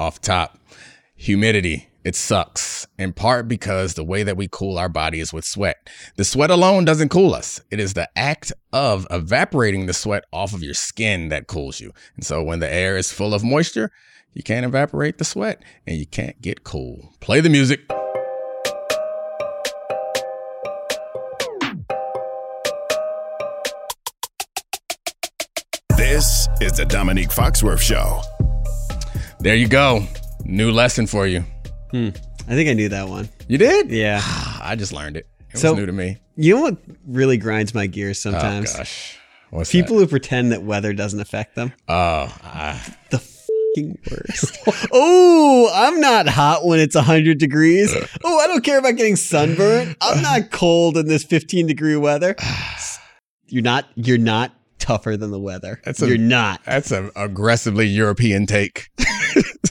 off top. Humidity. It sucks, in part because the way that we cool our body is with sweat. The sweat alone doesn't cool us. It is the act of evaporating the sweat off of your skin that cools you. And so when the air is full of moisture, you can't evaporate the sweat and you can't get cool. Play the music. This is the Domonique Foxworth Show. There you go. New lesson for you. Hmm. I think I knew that one. You did? Yeah. I just learned it. It So- was new to me. You know what really grinds my gears Oh sometimes? gosh. What's People who pretend that weather doesn't affect them. Oh, The fucking worst. oh, I'm not hot when it's 100 degrees. Oh, I don't care about getting sunburned. I'm not cold in this 15 degree weather. You're not you're not tougher than the weather. That's a- you're not. that's an aggressively European take.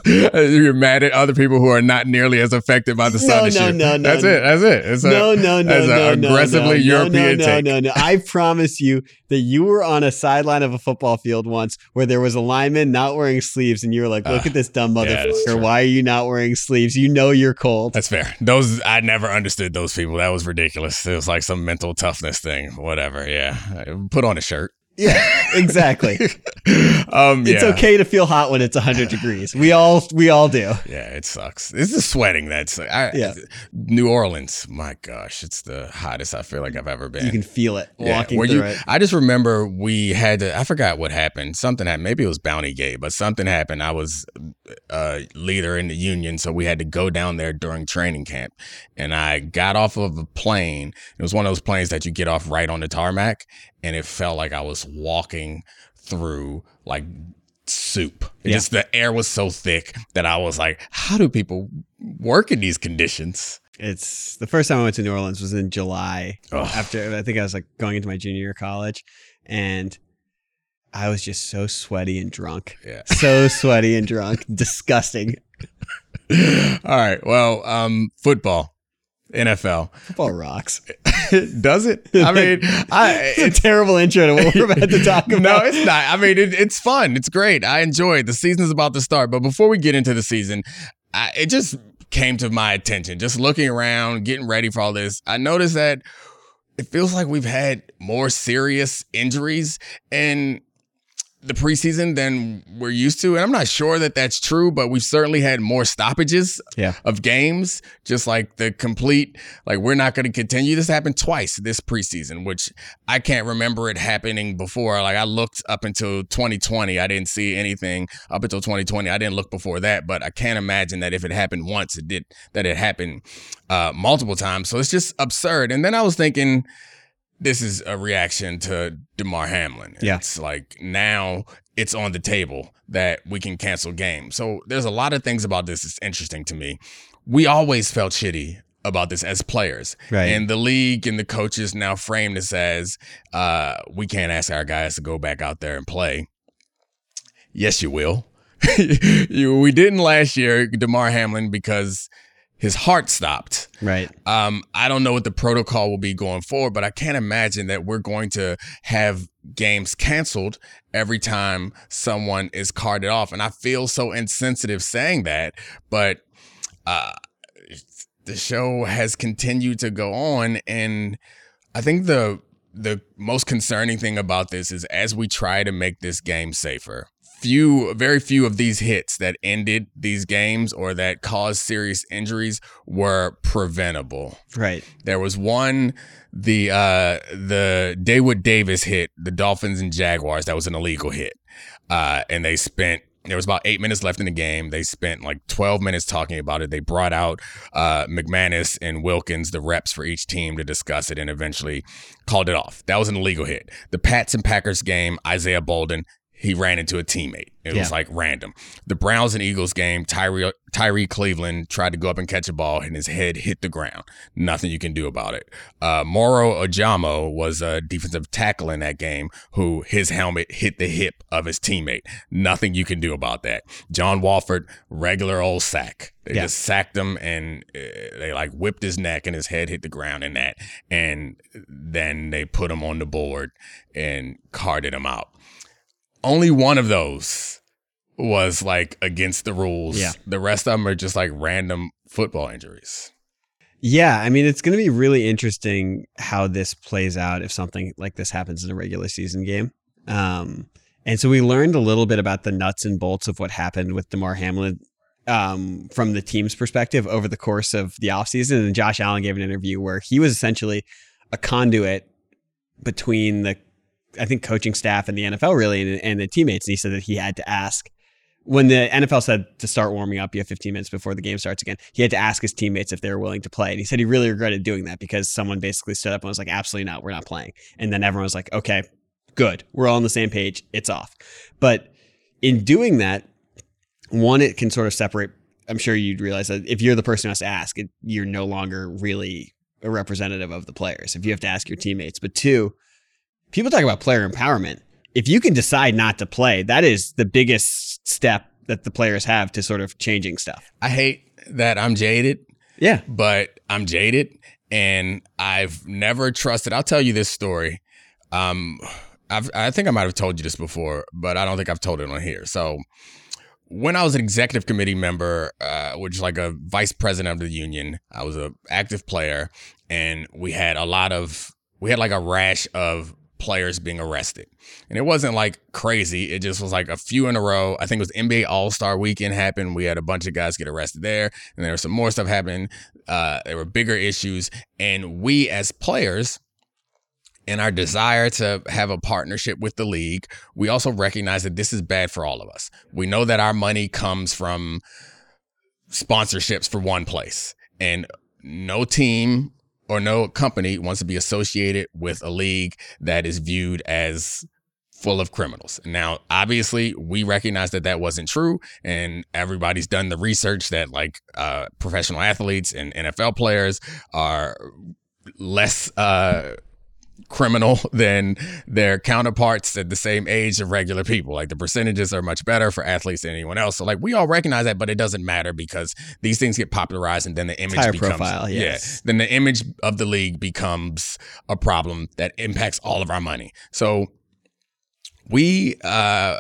You're mad at other people who are not nearly as affected by the sun No, as no, you. no, no, That's no. it. That's it. It's a, No, no, no, no, an no, aggressively no, European no, no, take. No, no, I promise you that you were on a sideline of a football field once where there was a lineman not wearing sleeves, and you were like, "Look Ah, at this dumb motherfucker! true. Why are you not wearing sleeves? You know you're cold." That's fair. Those I never understood those people. That was ridiculous. It was like some mental toughness thing. Whatever. Yeah. Put on a shirt. Yeah, exactly. Um, It's okay to feel hot when it's 100 degrees. We all we all do. Yeah, it sucks. It's the sweating that's I, Yeah. New Orleans. My gosh, it's the hottest I feel like I've ever been. You can feel it Yeah, walking through you- it. I just remember we had to. I forgot what happened. Something happened. Maybe it was Bounty Gate, but something happened. I was a leader in the union, so we had to go down there during training camp. And I got off of a plane. It was one of those planes that you get off right on the tarmac, and it felt like I was walking through like soup. Yeah. Just the air was so thick that I was like, "How do people work in these conditions?" It's the first time I went to New Orleans was in July Ugh. after I think I was like going into my junior year of college, and I was just so sweaty and drunk. Yeah. So sweaty and drunk. Disgusting. All right. Well, um, football, NFL. Football rocks. Does it? I mean, I It's a terrible intro to what we're about to talk about. no, it's not. I mean, it, it's fun. It's great. I enjoy it. The season's about to start. But before we get into the season, I, it just came to my attention. Just looking around, getting ready for all this, I noticed that it feels like we've had more serious injuries in the preseason than we're used to. And I'm not sure that that's true, but we've certainly had more stoppages Yeah. of games, just like the complete, like, we're not going to continue. This happened twice this preseason, which I can't remember it happening before. Like, I looked up until 2020, I didn't see anything up until 2020. I didn't look before that, but I can't imagine that if it happened once, it did, that it happened uh, multiple times. So it's just absurd. And then I was thinking, this is a reaction to Damar Hamlin. Yeah. It's like now it's on the table that we can cancel games. So there's a lot of things about this that's interesting to me. We always felt shitty about this as players. Right. And the league and the coaches now frame this as uh, we can't ask our guys to go back out there and play. Yes, you will. you, we didn't last year, Damar Hamlin, because his heart stopped. Right. Um, I don't know what the protocol will be going forward, but I can't imagine that we're going to have games canceled every time someone is carded off. And I feel so insensitive saying that, but uh, the show has continued to go on, and I think the the most concerning thing about this is as we try to make this game safer. Few, very few of these hits that ended these games or that caused serious injuries were preventable. Right. There was one, the uh the Daewood Davis hit, the Dolphins and Jaguars, that was an illegal hit. Uh and they spent there was about eight minutes left in the game. They spent like 12 minutes talking about it. They brought out uh, McManus and Wilkins, the reps for each team, to discuss it and eventually called it off. That was an illegal hit. The Pats and Packers game, Isaiah Bolden, he ran into a teammate. It was like random. The Browns and Eagles game, Tyree Tyree Cleveland tried to go up and catch a ball and his head hit the ground. Nothing you can do about it. Uh, Moro Ojomo was a defensive tackle in that game who his helmet hit the hip of his teammate. Nothing you can do about that. John Walford, regular old sack. They Yeah. just sacked him and uh, they like whipped his neck and his head hit the ground in that. And then they put him on the board and carted him out only one of those was like against the rules. Yeah. The rest of them are just like random football injuries. Yeah, I mean, it's going to be really interesting how this plays out if something like this happens in a regular season game. Um, and so we learned a little bit about the nuts and bolts of what happened with Damar Hamlin um, from the team's perspective over the course of the offseason. And Josh Allen gave an interview where he was essentially a conduit between the, I think, coaching staff and the NFL really and, and the teammates. And he said that he had to ask when the NFL said to start warming up, you have 15 minutes before the game starts again. He had to ask his teammates if they were willing to play, and he said he really regretted doing that because someone basically stood up and was like, "Absolutely not, we're not playing." And then everyone was like, "Okay, good, we're all on the same page. It's off." But in doing that, one, it can sort of separate. I'm sure you'd realize that if you're the person who has to ask, it, you're no longer really a representative of the players. If you have to ask your teammates, but two, people talk about player empowerment. If you can decide not to play, that is the biggest step that the players have to sort of changing stuff. I hate that I'm jaded, Yeah. but I'm jaded and I've never trusted. I'll tell you this story. Um, I've, I think I might have told you this before, but I don't think I've told it on here. So, when I was an executive committee member, uh, which is like a vice president of the union, I was a active player, and we had a lot of we had like a rash of players being arrested, and it wasn't like crazy. It just was like a few in a row. I think it was NBA All Star Weekend happened. We had a bunch of guys get arrested there, and there was some more stuff happening. Uh, there were bigger issues, and we as players in our desire to have a partnership with the league, we also recognize that this is bad for all of us. We know that our money comes from sponsorships for one place, and no team or no company wants to be associated with a league that is viewed as full of criminals. Now, obviously, we recognize that that wasn't true, and everybody's done the research that like uh, professional athletes and NFL players are less uh, criminal than their counterparts at the same age of regular people. Like the percentages are much better for athletes than anyone else. So like we all recognize that, but it doesn't matter because these things get popularized and then the image Higher becomes profile, yes. yeah. Then the image of the league becomes a problem that impacts all of our money. So we uh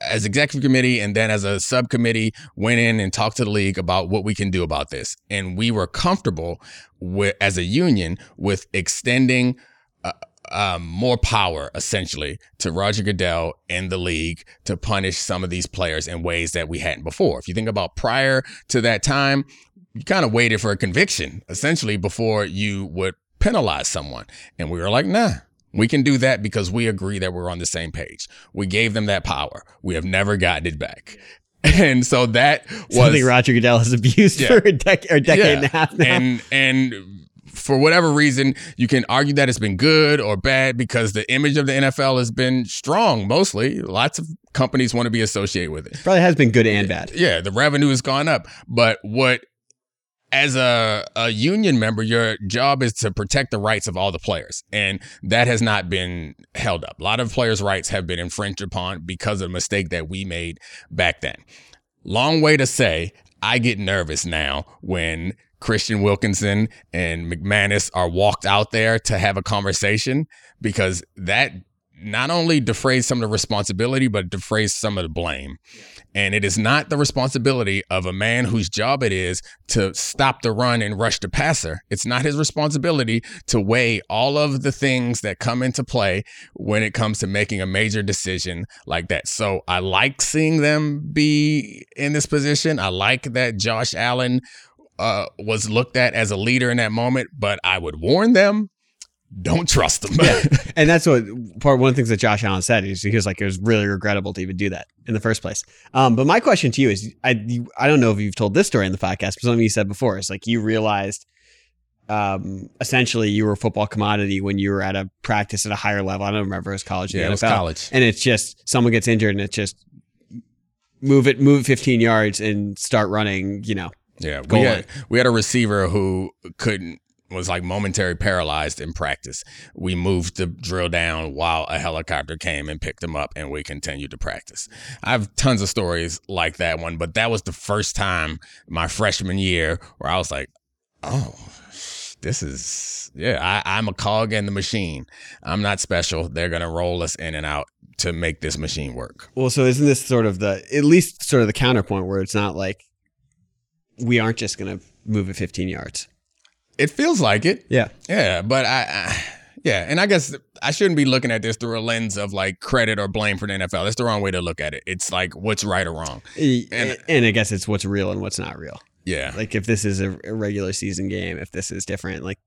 as executive committee and then as a subcommittee went in and talked to the league about what we can do about this and we were comfortable with as a union with extending um, more power essentially to Roger Goodell and the league to punish some of these players in ways that we hadn't before. If you think about prior to that time, you kind of waited for a conviction essentially before you would penalize someone. And we were like, nah, we can do that because we agree that we're on the same page. We gave them that power. We have never gotten it back. And so that was Something Roger Goodell has abused Yeah. for a, dec- or a decade and a half now. and and for whatever reason, you can argue that it's been good or bad because the image of the NFL has been strong mostly. Lots of companies want to be associated with it. Probably has been good and bad. Yeah, the revenue has gone up. But what as a, a union member, your job is to protect the rights of all the players. And that has not been held up. A lot of players' rights have been infringed upon because of a mistake that we made back then. Long way to say, I get nervous now when Christian Wilkinson and McManus are walked out there to have a conversation because that not only defrays some of the responsibility, but defrays some of the blame. And it is not the responsibility of a man whose job it is to stop the run and rush the passer. It's not his responsibility to weigh all of the things that come into play when it comes to making a major decision like that. So I like seeing them be in this position. I like that Josh Allen uh, was looked at as a leader in that moment, but I would warn them don't trust them. And that's what part one of the things that Josh Allen said. Is he was like, it was really regrettable to even do that in the first place. Um, but my question to you is, I you, I don't know if you've told this story in the podcast, but something you said before is like you realized, um, essentially you were a football commodity when you were at a practice at a higher level. I don't remember if it was college, Yeah, the it was college. and it's just someone gets injured and it's just move it, move 15 yards and start running. You know, Yeah, Go we on. had, we had a receiver who couldn't was like momentary paralyzed in practice. We moved the drill down while a helicopter came and picked him up, and we continued to practice. I have tons of stories like that one, but that was the first time my freshman year where I was like, oh. This is yeah. I, I'm a cog in the machine. I'm not special. They're gonna roll us in and out to make this machine work. Well, so isn't this sort of the at least sort of the counterpoint where it's not like we aren't just going to move it 15 yards. It feels like it. Yeah. Yeah, but I, I yeah, and I guess I shouldn't be looking at this through a lens of like credit or blame for the NFL. That's the wrong way to look at it. It's like what's right or wrong. And, and I guess it's what's real and what's not real. Yeah. Like if this is a, a regular season game, if this is different, like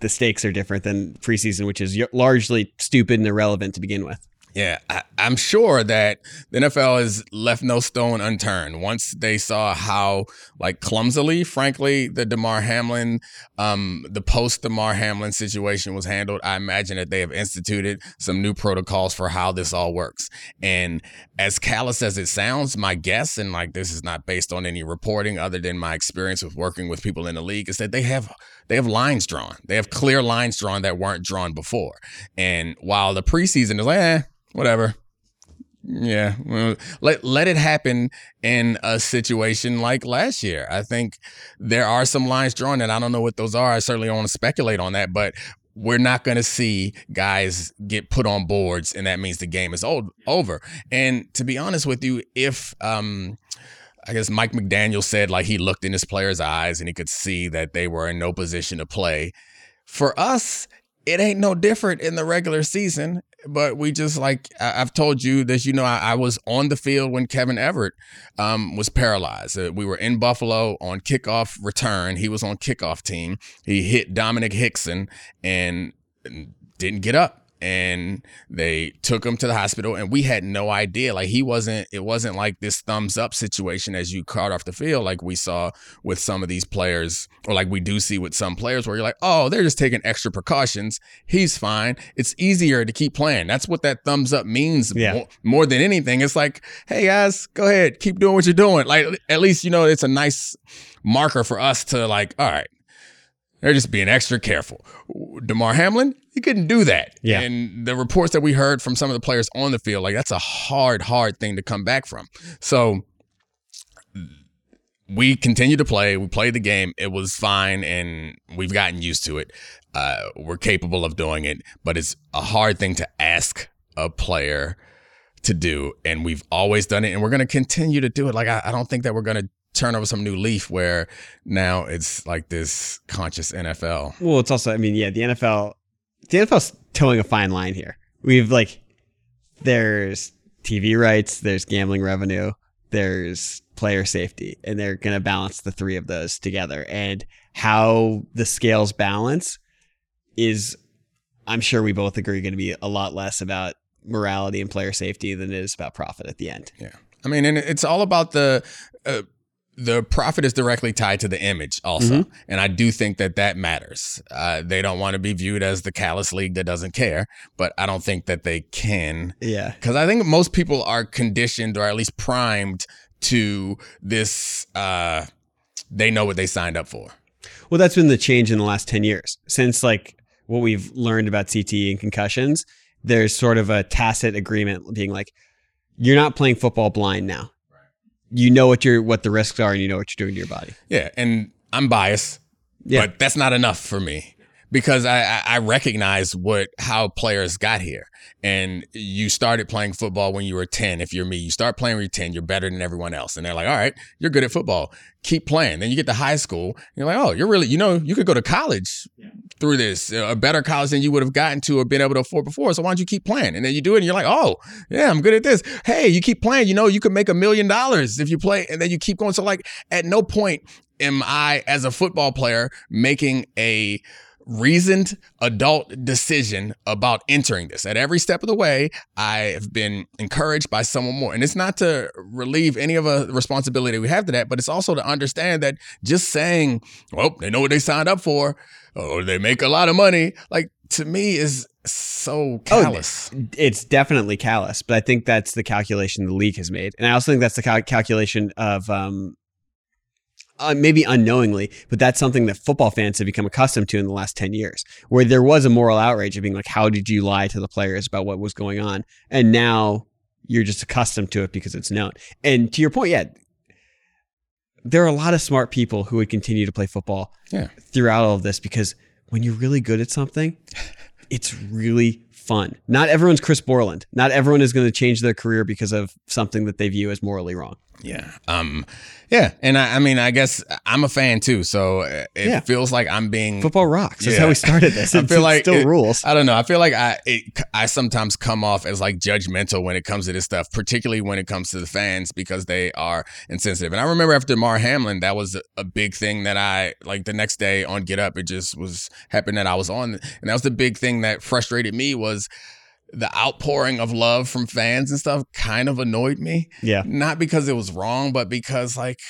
the stakes are different than preseason, which is largely stupid and irrelevant to begin with. Yeah, I, am sure that the NFL has left no stone unturned. Once they saw how, like, clumsily, frankly, the Damar Hamlin, um, the post Damar Hamlin situation was handled, I imagine that they have instituted some new protocols for how this all works. And as callous as it sounds, my guess, and like this is not based on any reporting other than my experience with working with people in the league, is that they have they have lines drawn. They have clear lines drawn that weren't drawn before. And while the preseason is like, eh, whatever. Yeah, let let it happen in a situation like last year. I think there are some lines drawn, and I don't know what those are. I certainly don't want to speculate on that, but we're not going to see guys get put on boards, and that means the game is old, over. And to be honest with you, if um, I guess Mike McDaniel said like he looked in his players' eyes and he could see that they were in no position to play. For us, it ain't no different in the regular season but we just like I, have told you this. You know, I, I, was on the field when Kevin Everett um, was paralyzed. Uh, we were in Buffalo on kickoff return. He was on kickoff team. He hit Domenik Hixon and didn't get up and they took him to the hospital and we had no idea. Like he wasn't it wasn't like this thumbs up situation as you caught off the field like we saw with some of these players or like we do see with some players where you're like oh they're just taking extra precautions. He's fine. It's easier to keep playing. That's what that thumbs up means yeah. more, more than anything. It's like hey guys go ahead. Keep doing what you're doing. Like at least you know it's a nice marker for us to like all right they're just being extra careful. Damar Hamlin, he couldn't do that. Yeah. And the reports that we heard from some of the players on the field, like that's a hard, hard thing to come back from. So we continue to play. We played the game. It was fine, and we've gotten used to it. Uh, we're capable of doing it, but it's a hard thing to ask a player to do. And we've always done it, and we're going to continue to do it. Like, I, I don't think that we're going to turn over some new leaf where now it's like this conscious NFL. Well, it's also, I mean, yeah, the NFL, the NFL's towing a fine line here. We've like, there's TV rights, there's gambling revenue, there's player safety, and they're going to balance the three of those together. And how the scales balance is, I'm sure we both agree, going to be a lot less about morality and player safety than it is about profit at the end. Yeah. I mean, and it's all about the uh, the profit is directly tied to the image also. Mm-hmm. and i do think that that matters. Uh, they don't want to be viewed as the callous league that doesn't care but i don't think that they can. Yeah. Because i think most people are conditioned or at least primed to this uh, they know what they signed up for. Well that's been the change in the last 10 years. Since like what we've learned about cte and concussions there's sort of a tacit agreement being like you're not playing football blind now you know what your what the risks are and you know what you're doing to your body. Yeah, and I'm biased, yeah. but that's not enough for me because I, I recognize what how players got here. And you started playing football when you were 10. If you're me, you start playing when you're 10, you're better than everyone else. And they're like, all right, you're good at football. Keep playing. Then you get to high school. you're like, oh, you're really, you know, you could go to college yeah. through this, a better college than you would have gotten to or been able to afford before. So why don't you keep playing? And then you do it and you're like, oh, yeah, I'm good at this. Hey, you keep playing, you know, you could make a million dollars if you play. And then you keep going. So, like, at no point am I, as a football player, making a reasoned adult decision about entering this. At every step of the way, I have been encouraged by someone more. And it's not to relieve any of a responsibility we have to that, but it's also to understand that just saying, well, they know what they signed up for, or they make a lot of money, like to me is so oh, callous. Oh, it's definitely callous, but I think that's the calculation the league has made. And I also think that's the cal- calculation of um, uh, maybe unknowingly, but that's something that football fans have become accustomed to in the last 10 years, where there was a moral outrage of being like, how did you lie to the players about what was going on? And now you're just accustomed to it because it's known. And to your point, yeah, there are a lot of smart people who would continue to play football yeah. throughout all of this because when you're really good at something, it's really fun. Not everyone's Chris Borland. Not everyone is going to change their career because of something that they view as morally wrong. Yeah. Um. Yeah. And I, I mean, I guess I'm a fan too, so it Yeah. feels like I'm being Football rocks. That's Yeah. how we started this. I feel like still it- rules. I don't know. I feel like I it, I sometimes come off as like judgmental when it comes to this stuff, particularly when it comes to the fans because they are insensitive. And I remember after Mar Hamlin, that was a, a big thing that I like the next day on Get Up. It just was happened that I was on, and that was the big thing that frustrated me was the outpouring of love from fans and stuff. Kind of annoyed me, yeah. not because it was wrong, but because like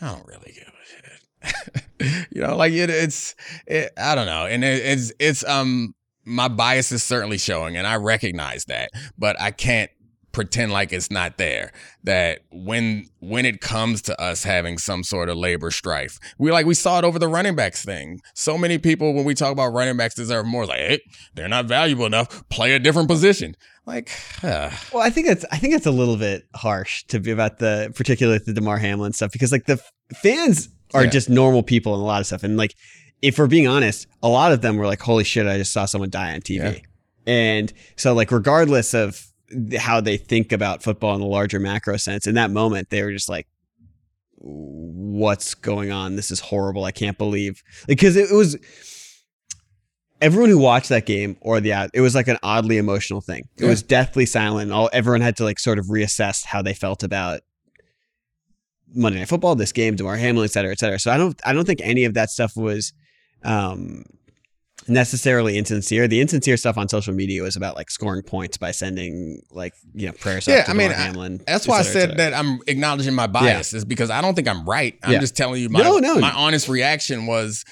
I don't really give a shit. you know, like it, it's, it, I don't know, and it, it's, it's, um, my bias is certainly showing, and I recognize that, but I can't pretend like it's not there. That when when it comes to us having some sort of labor strife, we like we saw it over the running backs thing. So many people when we talk about running backs deserve more. Like, hey, they're not valuable enough. Play a different position. Like, uh, Well, I think it's I think it's a little bit harsh to be about the particularly the Damar Hamlin stuff because like the fans are Yeah. just normal people and a lot of stuff, and like if we're being honest, a lot of them were like, "Holy shit, I just saw someone die on TV," Yeah. and so like regardless of how they think about football in the larger macro sense, in that moment they were just like. What's going on? This is horrible. I can't believe because it was everyone who watched that game or the it was like an oddly emotional thing. It Yeah. was deathly silent. All everyone had to like sort of reassess how they felt about Monday Night Football, this game, Damar Hamlin, et cetera, et cetera. So I don't I don't think any of that stuff was um necessarily insincere. The insincere stuff on social media was about like scoring points by sending like you know prayers Yeah, I mean, I- Hamlin. That's why I cetera, said that I'm acknowledging my bias is because I don't think I'm right. I'm Yeah. just telling you my No, no. my honest reaction was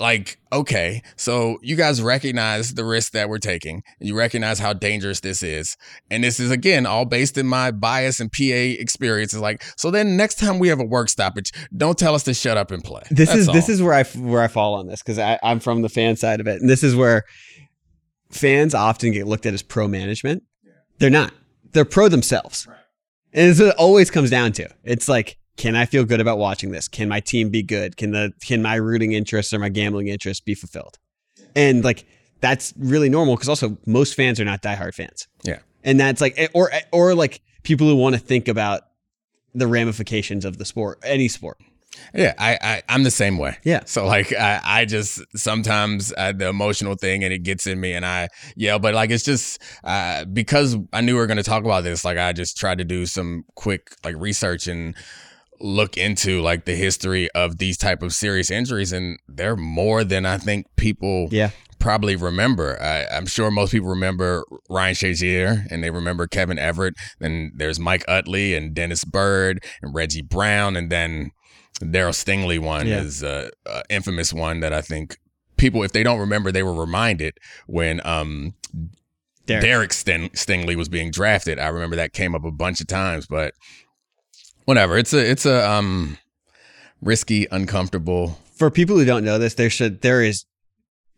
like, okay, so you guys recognize the risk that we're taking. You recognize how dangerous this is. And this is again all based in my bias and PA experiences. Like, so then next time we have a work stoppage, don't tell us to shut up and play. this That's is this is where I where I fall on this because I'm from the fan side of it, and this is where fans often get looked at as pro management. They're not. They're pro themselves, and it's what it always comes down to. It's like, can I feel good about watching this? Can my team be good? Can the can my rooting interests or my gambling interests be fulfilled? And like that's really normal because also most fans are not diehard fans. Yeah. and that's like or or like people who want to think about the ramifications of the sport, any sport. Yeah, I, I I'm the same way. Yeah. So like I I just sometimes uh, the emotional thing and it gets in me and I yeah, but like it's just uh, because I knew we were going to talk about this. Like I just tried to do some quick like research and look into like the history of these type of serious injuries and they're more than I think people Yeah. probably remember. I, I'm sure most people remember Ryan Shazier and they remember Kevin Everett. Then there's Mike Utley and Dennis Byrd and Reggie Brown. And then Darryl Stingley one Yeah. is a, a infamous one that I think people, if they don't remember, they were reminded when um, Derek. Derek Stin- Stingley was being drafted. I remember that came up a bunch of times, but whatever. It's a it's a um risky, uncomfortable. for people who don't know this, there should there is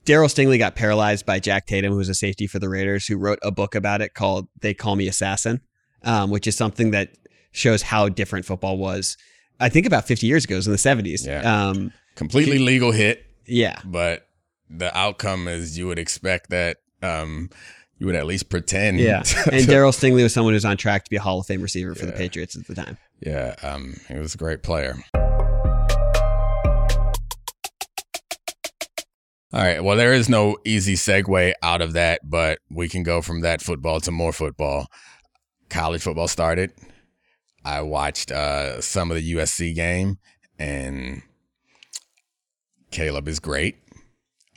Darryl Stingley got paralyzed by Jack Tatum, who was a safety for the Raiders, who wrote a book about it called "They Call Me Assassin," um, which is something that shows how different football was. I think about 50 years ago, it was in the 70s. Yeah. Um, Completely legal hit, yeah. but the outcome is you would expect that um you would at least pretend. Yeah. to- And Darryl Stingley was someone who's on track to be a Hall of Fame receiver for the Patriots at the time. yeah, um, he was a great player. All right. Well, there is no easy segue out of that, but we can go from that football to more football. College football started. I watched uh, some of the USC game, and Caleb is great.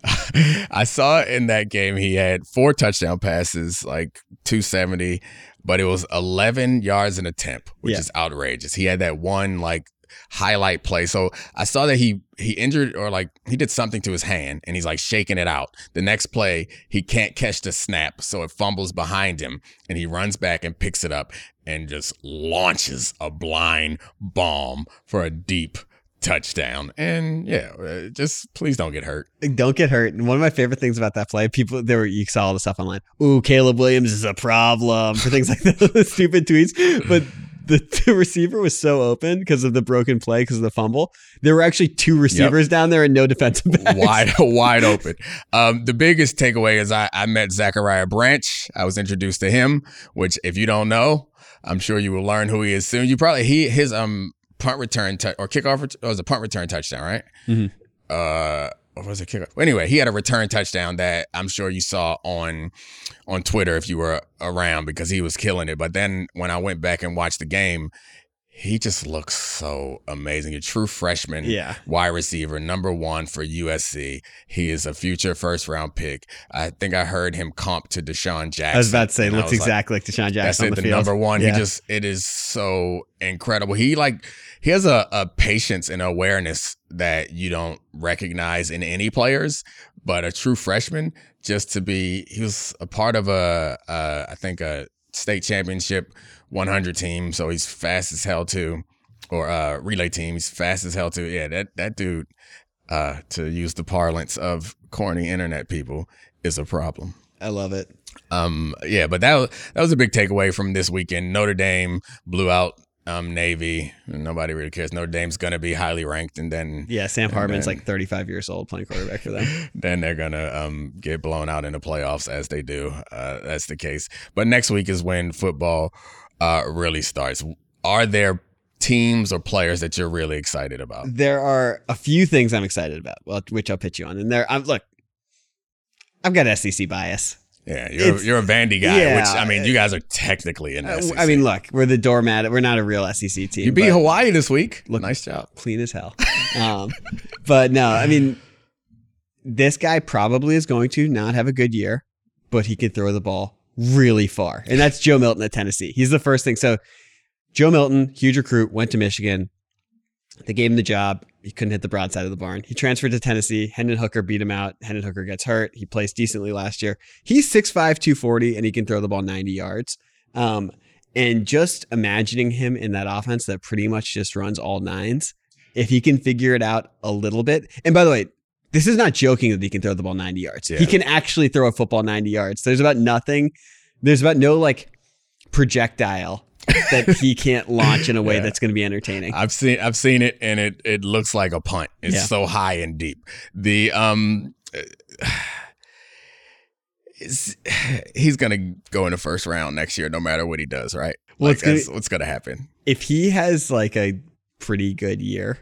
I saw in that game he had four touchdown passes, like 270, but it was 11 yards an attempt, which Yeah. is outrageous. He had that one like highlight play. So I saw that he he injured or like he did something to his hand and he's like shaking it out. The next play, he can't catch the snap, so it fumbles behind him and he runs back and picks it up and just launches a blind bomb for a deep touchdown. And yeah, uh, just please don't get hurt. Don't get hurt. And one of my favorite things about that play, people there were you saw all the stuff online. Ooh, Caleb Williams is a problem for things like that, stupid tweets. But the, the receiver was so open because of the broken play, because of the fumble. There were actually two receivers down there and no defensive backs. wide wide open. Um, the biggest takeaway is I, I met Zachariah Branch. I was introduced to him, which if you don't know, I'm sure you will learn who he is soon. You probably he his um punt return t- or kickoff ret- oh, it was a punt return touchdown, right? Mhm. Uh, or was it kickoff? Anyway, he had a return touchdown that I'm sure you saw on on Twitter if you were around because he was killing it. But then when I went back and watched the game, he just looks so amazing. A true freshman Yeah. wide receiver, number one for USC. He is a future first round pick. I think I heard him comp to DeSean Jackson. I was about to say, looks was like, exactly like Deshaun That's Jackson it, the, the, field. number one. Yeah. He just it is so incredible. He like he has a, a patience and awareness that you don't recognize in any players, but a true freshman just to be he was a part of a uh, think a state championship 100 team, so he's fast as hell too, or uh relay team. He's fast as hell too. Yeah, that that dude, uh, to use the parlance of corny internet people, is a problem. I love it. Um, yeah, but that was, that was a big takeaway from this weekend. Notre Dame blew out um, Navy. Nobody really cares. Notre Dame's gonna be highly ranked, and then Yeah, Sam Hartman's then- like 35 years old playing quarterback for them. then they're gonna um, get blown out in the playoffs as they do. Uh, that's the case. But next week is when football uh, really starts. Are there teams or players that you're really excited about? there are a few things I'm excited about, well, which I'll pitch you on. And there, I'm look, I've got SEC bias. Yeah, you're, It's- you're a Vandy guy, yeah. which I mean, you guys are technically in the Uh, SEC. I mean, look, we're the doormat. We're not a real SEC team. you beat Hawaii this week. Look- nice job. clean as hell. Um, but no, I mean, this guy probably is going to not have a good year, but he can throw the ball really far. And that's Joe Milton at Tennessee. He's the first thing. So, Joe Milton, huge recruit, went to Michigan. They gave him the job. He couldn't hit the broadside of the barn. He transferred to Tennessee. Hendon Hooker beat him out. Hendon Hooker gets hurt. He plays decently last year. He's 6'5, 240, and he can throw the ball 90 yards. Um, and just imagining him in that offense that pretty much just runs all nines, if he can figure it out a little bit. And by the way, this is not joking that he can throw the ball 90 yards. Yeah. He can actually throw a football 90 yards. There's about nothing, there's about no like projectile that he can't launch in a way Yeah. that's going to be entertaining. I've seen I've seen it and it it looks like a punt. It's Yeah. so high and deep. The um it's, he's gonna go in the first round next year, no matter what he does, right? Well, like gonna- what's gonna happen. If he has like a pretty good year,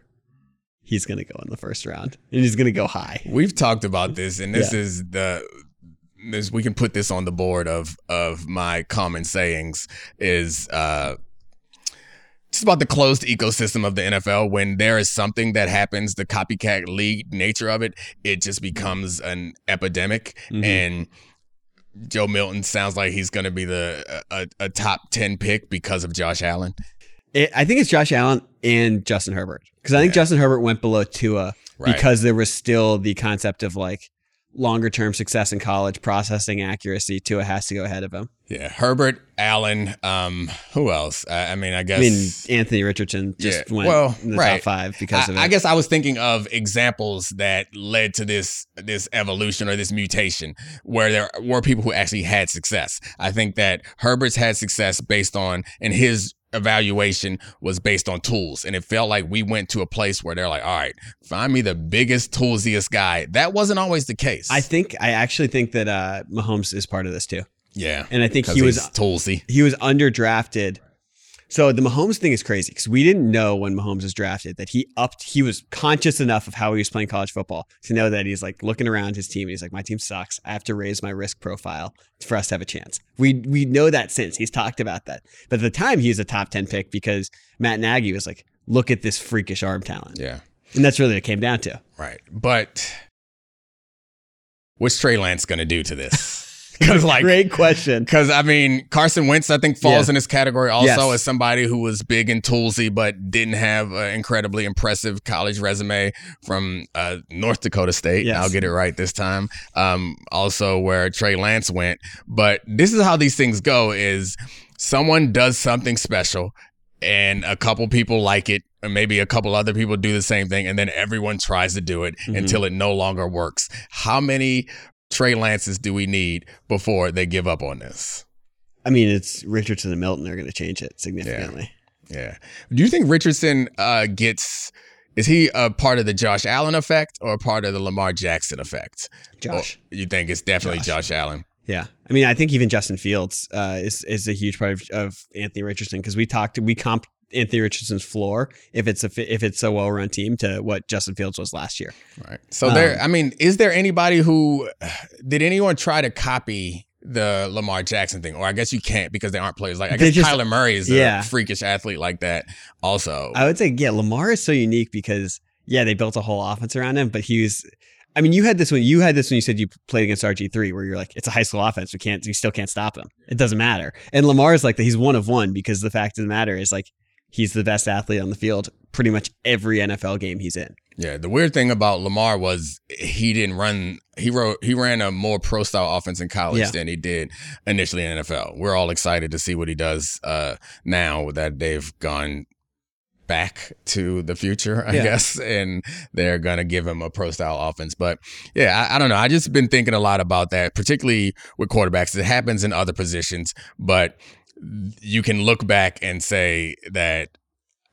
he's going to go in the first round and he's going to go high. We've talked about this, and this Yeah. is the this we can put this on the board of of my common sayings is uh just about the closed ecosystem of the NFL. When there is something that happens, the copycat league nature of it, it just becomes an epidemic. Mhm. And Joe Milton sounds like he's going to be the a, a top ten pick because of Josh Allen. It, I think it's Josh Allen and Justin Herbert because I think Yeah. Justin Herbert went below Tua Right. because there was still the concept of like longer term success in college, processing accuracy. Tua has to go ahead of him. yeah, Herbert, Allen, um, who else? I, I mean, I guess. I mean, Anthony Richardson just Yeah, went well, in the right. top five because of it. I, I guess I was thinking of examples that led to this this evolution or this mutation where there were people who actually had success. I think that Herbert's had success based on and his evaluation was based on tools. And it felt like we went to a place where they're like all right find me the biggest toolsiest guy. That wasn't always the case. I think I actually think that uh, Mahomes is part of this too, yeah. And I think he was toolsy. he was underdrafted. So the Mahomes thing is crazy because we didn't know when Mahomes was drafted that he upped. He was conscious enough of how he was playing college football to know that he's like looking around his team and he's like, my team sucks. I have to raise my risk profile for us to have a chance. We we know that since he's talked about that. But at the time, he was a top ten pick because Matt Nagy was like, look at this freakish arm talent, yeah and that's really what it came down to. right but what's Trey Lance gonna do to this because like Great question. Because I mean, Carson Wentz, I think falls Yeah. in this category also Yes. as somebody who was big and toolsy, but didn't have an incredibly impressive college resume from uh, North Dakota State. Yes. I'll get it right this time. Um, also, where Trey Lance went. But this is how these things go: is someone does something special, and a couple people like it. And maybe a couple other people do the same thing, and then everyone tries to do it Mhm. until it no longer works. How many Trey Lances do we need before they give up on this? I mean, it's Richardson and Milton are going to change it significantly. Yeah. Do you think Richardson uh, gets? Is he a part of the Josh Allen effect or a part of the Lamar Jackson effect? Josh. Or you think it's definitely Josh. Josh, Allen? Yeah, I mean, I think even Justin Fields uh, is is a huge part of, of Anthony Richardson because we talked, we comp Anthony Richardson's floor if it's a if it's a well run team to what Justin Fields was last year. Right. So there. Um, I mean, is there anybody who did anyone try to copy? The Lamar Jackson thing, or I guess you can't because they aren't players. Like I guess just- Kyler Murray is a yeah. freakish athlete like that. Also, I would say, yeah, Lamar is so unique because yeah, they built a whole offense around him, but he was. I mean, you had this when you had this when you said you played against RG three, where you're like, it's a high school offense. We can't, we still can't stop him. It doesn't matter. And Lamar is like that. He's one of one because the fact of the matter is like he's the best athlete on the field pretty much every NFL game he's in. Yeah, the weird thing about Lamar was he didn't run. He wrote he ran a more pro style offense in college Yeah. than he did initially in NFL. We're all excited to see what he does uh, now that they've gone back to the future, I Yeah. guess, and they're gonna give him a pro style offense. But yeah, I, I don't know. I just been thinking a lot about that, particularly with quarterbacks. It happens in other positions, but you can look back and say that.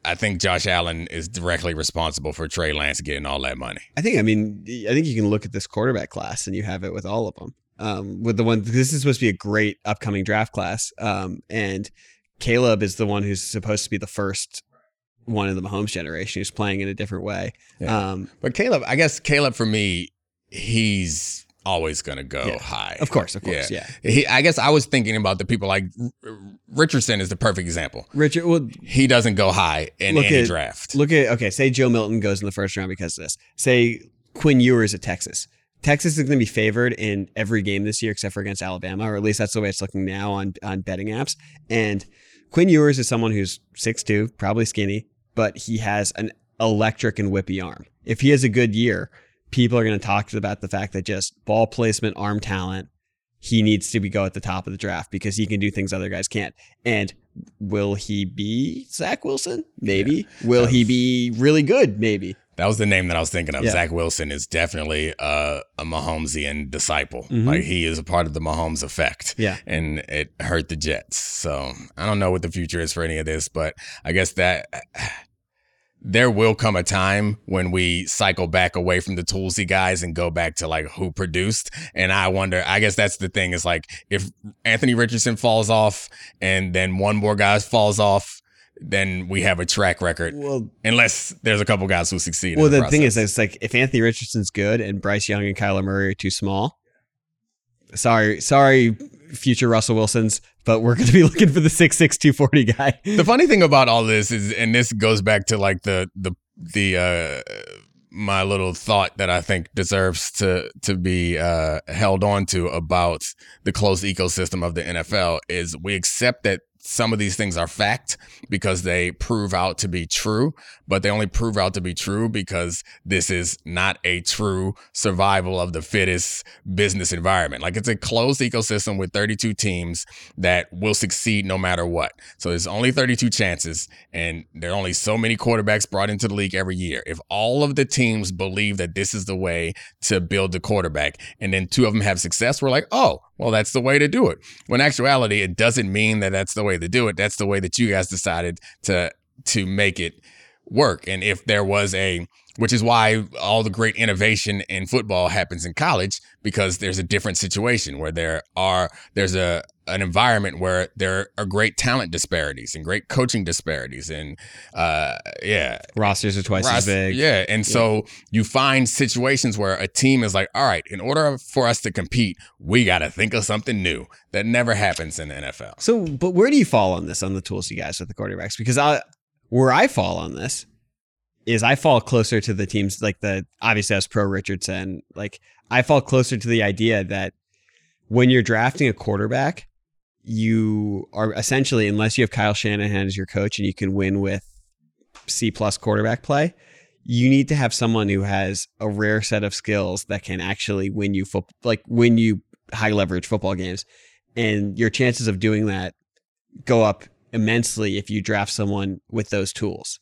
I think Josh Allen is directly responsible for Trey Lance getting all that money. I think. I mean, I think you can look at this quarterback class, and you have it with all of them. Um, with the one, this is supposed to be a great upcoming draft class, um, and Caleb is the one who's supposed to be the first one in the Mahomes generation who's playing in a different way. Yeah. Um, But Caleb, I guess Caleb for me, he's always gonna go Yeah. high. of course, of course, yeah. He, I guess I was thinking about the people like Richardson is the perfect example. Richard, well, He doesn't go high in Look any at- draft. look at okay. Say Joe Milton goes in the first round because of this. Say Quinn Ewers at Texas. Texas is going to be favored in every game this year except for against Alabama, or at least that's the way it's looking now on on betting apps. And Quinn Ewers is someone who's 6'2", probably skinny, but he has an electric and whippy arm. If he has a good year, people are going to talk about the fact that just ball placement, arm talent, he needs to be go at the top of the draft because he can do things other guys can't. And will he be Zach Wilson? Maybe. Will he be really good? Maybe. that was the name that I was thinking of. Yeah. Zach Wilson is definitely uh, a Mahomesian disciple. Mhm. Like he is a part of the Mahomes effect. Yeah. and it hurt the Jets. So I don't know what the future is for any of this, but I guess that there will come a time when we cycle back away from the toolsy guys and go back to like who produced. And I wonder, I guess that's the thing is like if Anthony Richardson falls off and then one more guy falls off, then we have a track record. Well, Unless there's a couple guys who succeed. well, the, the thing is, it's like if Anthony Richardson's good and Bryce Young and Kyler Murray are too small. Sorry, sorry, future Russell Wilsons, but we're going to be looking for the six six two forty guy. the funny thing about all this is, and this goes back to like the the the uh my little thought that I think deserves to to be uh held on to about the closed ecosystem of the NFL is we accept that some of these things are fact because they prove out to be true, but they only prove out to be true because this is not a true survival of the fittest business environment. Like it's a closed ecosystem with 32 teams that will succeed no matter what. So there's only 32 chances, and there are only so many quarterbacks brought into the league every year. If all of the teams believe that this is the way to build the quarterback, and then two of them have success, we're like, oh, well, that's the way to do it. When in actuality, it doesn't mean that that's the way to do it. That's the way that you guys decided to to make it work. And if there was a which is why all the great innovation in football happens in college because there's a different situation where there are there's a an environment where there are great talent disparities and great coaching disparities and uh yeah Rosters are twice as big. yeah and so you find situations where a team is like all right in order for us to compete we got to think of something new that never happens in the NFL So, but where do you fall on this on the tools you guys with the quarterbacks? Because I, where I fall on this is I fall closer to the teams like the obviously as pro Richardson. Like I fall closer to the idea that when you're drafting a quarterback, you are essentially unless you have Kyle Shanahan as your coach and you can win with C plus quarterback play. You need to have someone who has a rare set of skills that can actually win you foot, like win you high leverage football games and your chances of doing that go up immensely if you draft someone with those tools.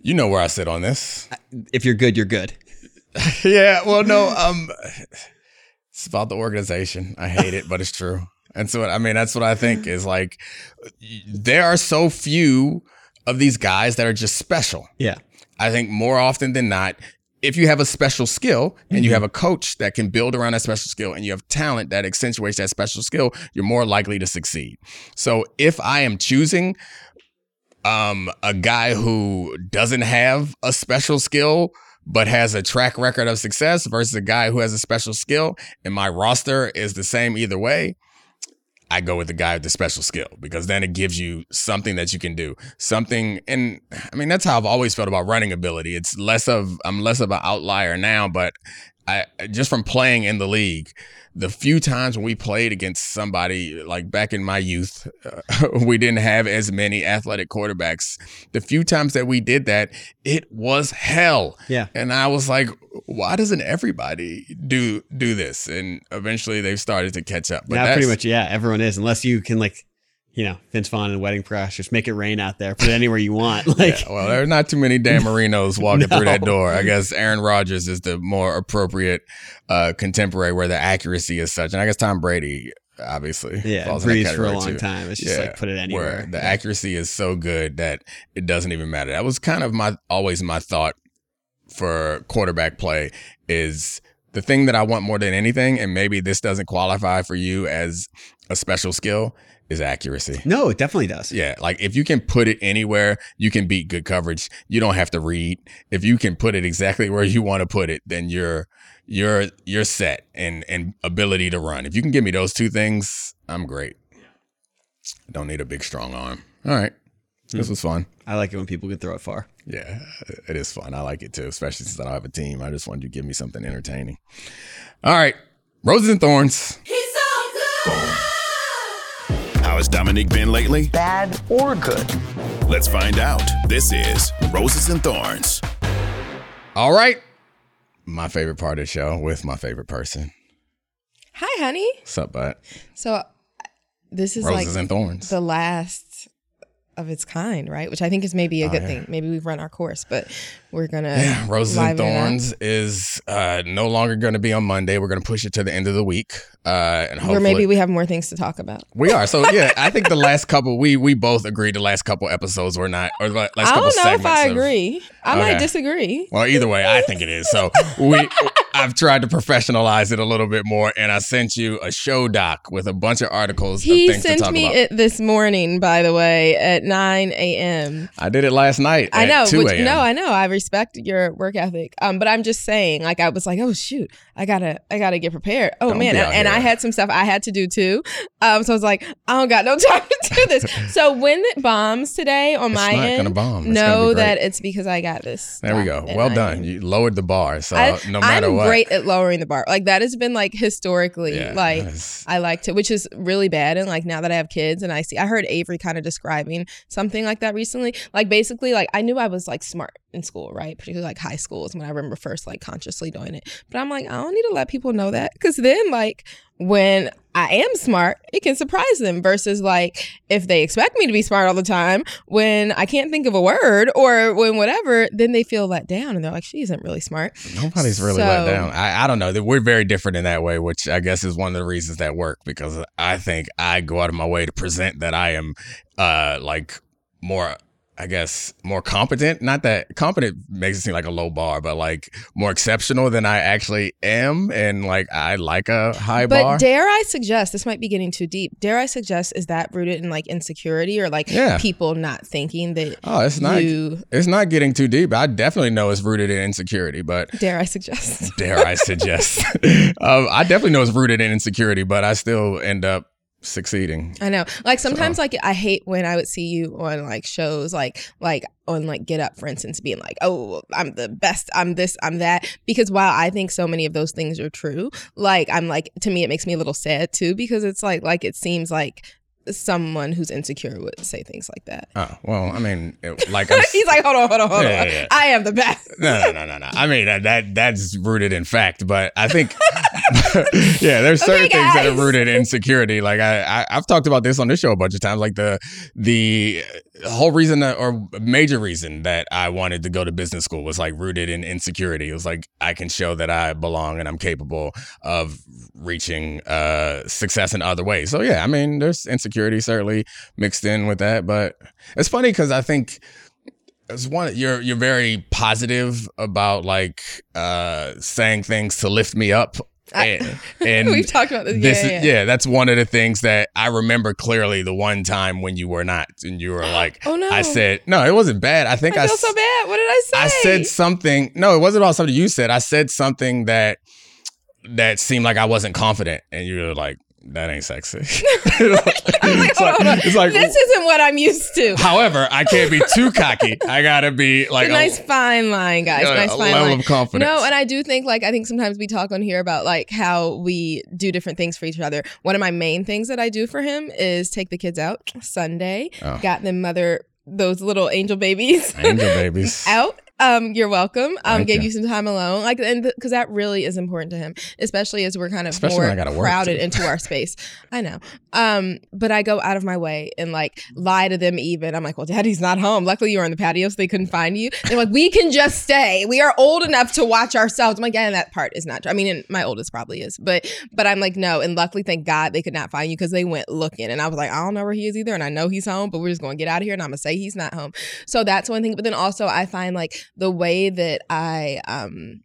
you know where I sit on this If you're good, you're good. yeah well no um it's about the organization I hate it but it's true And so, I mean, that's what I think is like, there are so few of these guys that are just special. Yeah. I think more often than not, if you have a special skill and you have a coach that can build around that special skill and you have talent that accentuates that special skill, you're more likely to succeed. So if I am choosing um, a guy who doesn't have a special skill but has a track record of success versus a guy who has a special skill and my roster is the same either way, I go with the guy with the special skill because then it gives you something that you can do. Something and I mean that's how I've always felt about running ability. It's less of I'm less of an outlier now, but I just from playing in the league, the few times when we played against somebody like back in my youth, uh, we didn't have as many athletic quarterbacks. The few times that we did that, it was hell. Yeah. And I was like, why doesn't everybody do do this? And eventually they've started to catch up. But pretty much, yeah, everyone is, unless you can like you know, Vince Vaughn and Wedding Crash, just make it rain out there, put it anywhere you want. Like, yeah, well, there are not too many Dan Marinos walking no. through that door. I guess Aaron Rodgers is the more appropriate uh, contemporary where the accuracy is such, and I guess Tom Brady obviously. Yeah, Brees for a long too. time. It's just yeah, like put it anywhere. the accuracy is so good that it doesn't even matter. That was kind of my always my thought for quarterback play is the thing that I want more than anything, and maybe this doesn't qualify for you as a special skill, is accuracy. No, it definitely does. Yeah, like if you can put it anywhere, you can beat good coverage. You don't have to read. If you can put it exactly where you want to put it, then you're you're you're set and and ability to run. If you can give me those two things, I'm great. I don't need a big strong arm. All right. This hmm. was fun. I like it when people can throw it far. Yeah, it is fun. I like it too, especially since I don't have a team. I just wanted you to give me something entertaining. All right. Roses and Thorns. He's so good. How has Domonique been lately? Bad or good? Let's find out. This is Roses and Thorns. All right. My favorite part of the show with my favorite person. Hi, honey. What's up, bud? So, uh, this is Roses like and Thorns. the last of its kind, right? Which I think is maybe a oh, good yeah. thing. Maybe we've run our course, but we're gonna. Yeah, Roses and Thorns is uh, no longer going to be on Monday. We're going to push it to the end of the week, uh, and or maybe we have more things to talk about. We are. So yeah, I think the last couple we we both agreed the last couple episodes were not, or the last I couple. I don't know if I of, agree. I okay. might disagree. Well, either way, I think it is. So we. I've tried to professionalize it a little bit more, and I sent you a show doc with a bunch of articles. He of sent me about. it this morning, by the way, at nine a.m. I did it last night. I know. Which, no, I know. I respect your work ethic. Um, but I'm just saying, like, I was like, oh shoot, I gotta, I gotta get prepared. Oh don't man, and, and I had some stuff I had to do too. Um, so I was like, I don't got no time to do this. so when it bombs today on it's my end, know that it's because I got this. There we go. Well done. You lowered the bar. So I, no matter I'm what great at lowering the bar. Like that has been like historically yeah, like I like to, which is really bad. And like now that I have kids and I see, I heard Avery kind of describing something like that recently. Like basically, like I knew I was like smart in school, right? Particularly like high school is when I remember first like consciously doing it. But I'm like, I don't need to let people know that because then like when I am smart, it can surprise them versus like if they expect me to be smart all the time when I can't think of a word or when whatever, then they feel let down and they're like, she isn't really smart. Nobody's really so, let down. I, I don't know. We're very different in that way, which I guess is one of the reasons that work because I think I go out of my way to present that I am uh like more I guess more competent. Not that competent makes it seem like a low bar, but like more exceptional than I actually am, and like I like a high but bar. But dare I suggest this might be getting too deep? Dare I suggest is that rooted in like insecurity or like yeah. people not thinking that? Oh, it's not. You, it's not getting too deep. I definitely know it's rooted in insecurity, but dare I suggest? dare I suggest? um, I definitely know it's rooted in insecurity, but I still end up succeeding. I know. Like sometimes so. like I hate when I would see you on like shows like like on like Get Up for instance being like, "Oh, I'm the best. I'm this, I'm that." Because while I think so many of those things are true, like I'm like to me it makes me a little sad too because it's like like it seems like someone who's insecure would say things like that. Oh well, I mean, it, like I'm, he's like, hold on, hold on, hold Yeah, on. yeah, yeah. I am the best. no, no, no, no, no. I mean that, that that's rooted in fact, but I think yeah, there's certain Okay, things that are rooted in insecurity. Like I, I I've talked about this on this show a bunch of times. Like the the whole reason that, or major reason that I wanted to go to business school was like rooted in insecurity. It was like I can show that I belong and I'm capable of reaching uh success in other ways. So yeah, I mean there's insecurity certainly mixed in with that, but it's funny because I think it's one you're you're very positive about like uh saying things to lift me up and, and We've talked about this. this yeah, yeah. yeah that's one of the things that i remember clearly the one time when you were not and you were like Oh, no. i said no it wasn't bad i think I i, feel s- so bad. What did I say? I said something no it wasn't about something you said i said something that that seemed like i wasn't confident and you were like that ain't sexy it's like, it's like this isn't what I'm used to. however i can't be too cocky i gotta be like a nice fine line, guys. a, nice a fine level line. of confidence No, and I do think like I think sometimes we talk on here about like how we do different things for each other. One of my main things that I do for him is take the kids out Sunday. Oh. Got them mother those little angel babies angel babies out. Um, you're welcome. Um, Thank gave you. you some time alone, like, and because that really is important to him, especially as we're kind of Especially more I gotta work, crowded into our space. I know. Um, but I go out of my way and like lie to them. Even I'm like, well, Daddy's not home. Luckily, you were on the patio, so they couldn't find you. They're like, we can just stay. We are old enough to watch ourselves. I'm like, yeah, that part is not true. I mean, and my oldest probably is, but but I'm like, no. And luckily, thank God they could not find you because they went looking, and I was like, I don't know where he is either, and I know he's home, but we're just going to get out of here, and I'm gonna say he's not home. So that's one thing. But then also, I find like the way that I um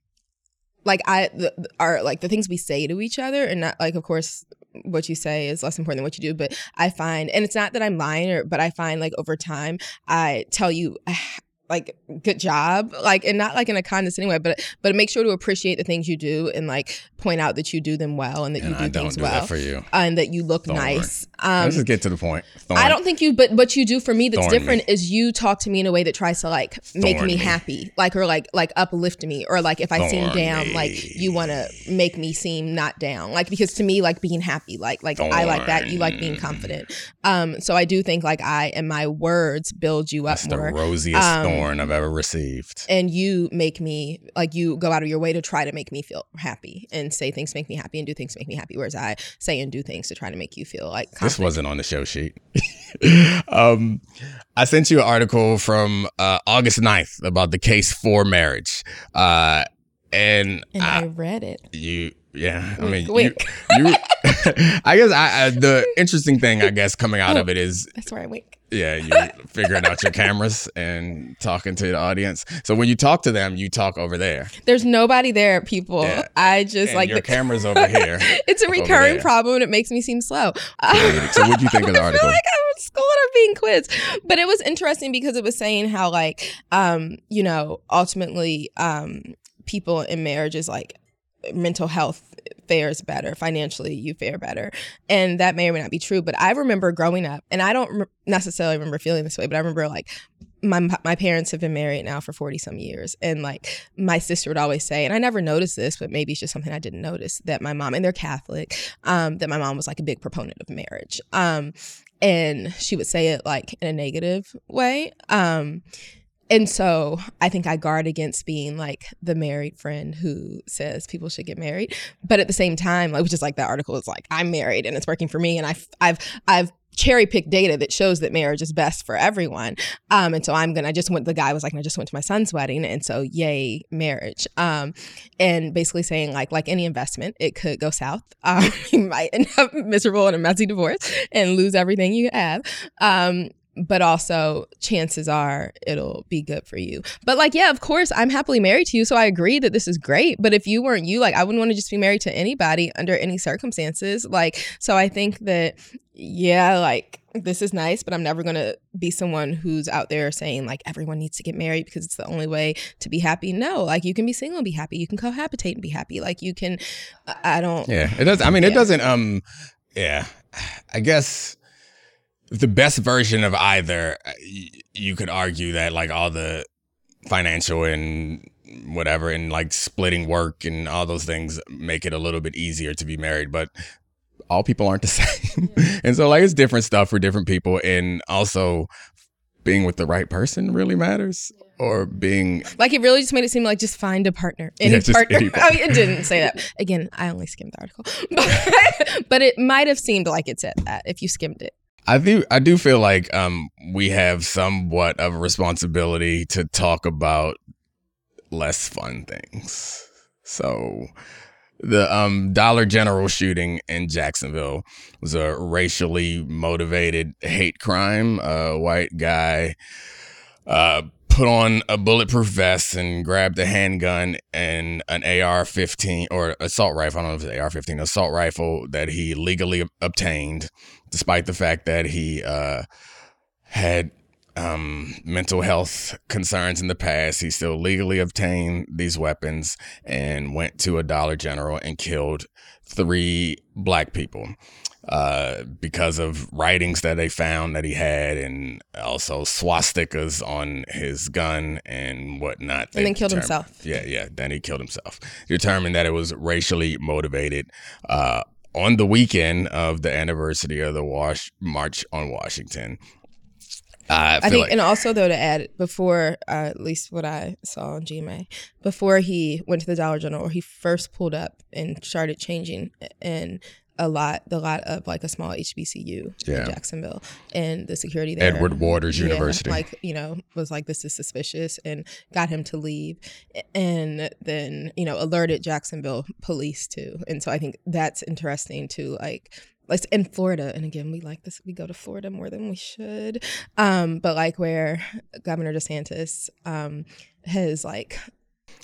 like I the, the- are like the things we say to each other, and not like of course what you say is less important than what you do. But I find, and it's not that I'm lying, or but I find like over time I tell you. Like good job, like and not like in a condescending way, but but make sure to appreciate the things you do and like point out that you do them well and that and you do i things do well that for you and that you look Thorn. nice. Um, let's just get to the point Thorn. I don't think you, but what you do for me that's Thorn me. different is you talk to me in a way that tries to like make me me. happy, like or like like uplift me, or like if I seem down, me. like you want to make me seem not down, like because to me like being happy, like like I like that, you like being confident. Um, so I do think like I and my words build you up that's the more, rosiest Um, thorn i've ever received. And you make me like you go out of your way to try to make me feel happy and say things make me happy and do things make me happy, whereas I say and do things to try to make you feel like this wasn't on the show sheet. Um i sent you an article from uh august 9th about the case for marriage. Uh and, and I, I read it. you yeah i mean wink. you, you i guess I, I the interesting thing i guess coming out of it is That's where I wink. yeah you figuring out your cameras and talking to the audience so when you talk to them you talk over there There's nobody there, people. Yeah. I just and like your the, camera's over here it's a recurring problem and it makes me seem slow. so what do you think of the I article feel like I'm in school and I'm being quizzed. But it was interesting because it was saying how like um, you know, ultimately um people in marriages like mental health fares better financially you fare better. And that may or may not be true but i remember growing up and i don't necessarily remember feeling this way but i remember like my my parents have been married now for 40 some years and like my sister would always say and I never noticed this but maybe it's just something I didn't notice that my mom and they're Catholic um that my mom was like a big proponent of marriage. Um and she would say it like in a negative way. Um and so I think I guard against being like the married friend who says people should get married. But at the same time, like which is like that article is like, I'm married and it's working for me. And I've I've I've cherry picked data that shows that marriage is best for everyone. Um, and so I'm gonna I just went the guy was like, I just went to my son's wedding, and so yay, marriage. Um, and basically saying like like any investment, it could go south. Um, you might end up miserable in a messy divorce and lose everything you have. Um, but also chances are it'll be good for you. But like, yeah, of course, I'm happily married to you, so I agree that this is great. But if you weren't you, like, I wouldn't want to just be married to anybody under any circumstances. Like, so I think that, yeah, like this is nice, but I'm never gonna be someone who's out there saying like everyone needs to get married because it's the only way to be happy. No, like you can be single and be happy. You can cohabitate and be happy. Like you can. I I don't. Yeah, it does. I mean, it doesn't. Um, yeah, I guess the best version of either. uh, You could argue that like all the financial and whatever, and like splitting work and all those things make it a little bit easier to be married, but. all people aren't the same. and so like it's different stuff for different people and also being with the right person really matters or being like it really just made it seem like just find a partner any yeah, partner any partner. oh it didn't say that again i only skimmed the article but, but it might have seemed like it said that if you skimmed it I do I do feel like um we have somewhat of a responsibility to talk about less fun things. So the um, Dollar General shooting in Jacksonville was a racially motivated hate crime. A white guy uh, put on a bulletproof vest and grabbed a handgun and an AR-15 or assault rifle. I don't know if it's AR-15, assault rifle that he legally obtained, despite the fact that he uh, had um, mental health concerns in the past. He still legally obtained these weapons and went to a Dollar General and killed three black people uh, because of writings that they found that he had and also swastikas on his gun and whatnot. And then killed himself. Yeah, yeah. Then he killed himself. Determined that it was racially motivated. Uh, on the weekend of the anniversary of the Wash March on Washington, I, I think, like- and also though to add before, uh, at least what I saw on GMA, before he went to the Dollar General, or he first pulled up and started changing and a lot, the lot of like a small HBCU yeah. in Jacksonville, and the security there, Edward Waters yeah, University, like you know, was like this is suspicious and got him to leave, and then you know alerted Jacksonville police too, and so I think that's interesting to like like in Florida, and again, we like this. We go to Florida more than we should, um, but like where Governor DeSantis um, has like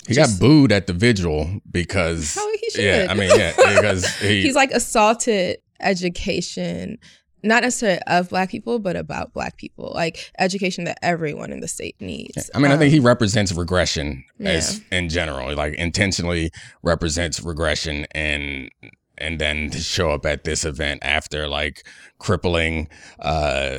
he just, got booed at the vigil because should. yeah, I mean yeah, because he, he's like assaulted education not necessarily of black people, but about black people, like education that everyone in the state needs. I mean, um, I think he um, represents regression yeah. as in general, like intentionally represents regression and and then to show up at this event after like crippling uh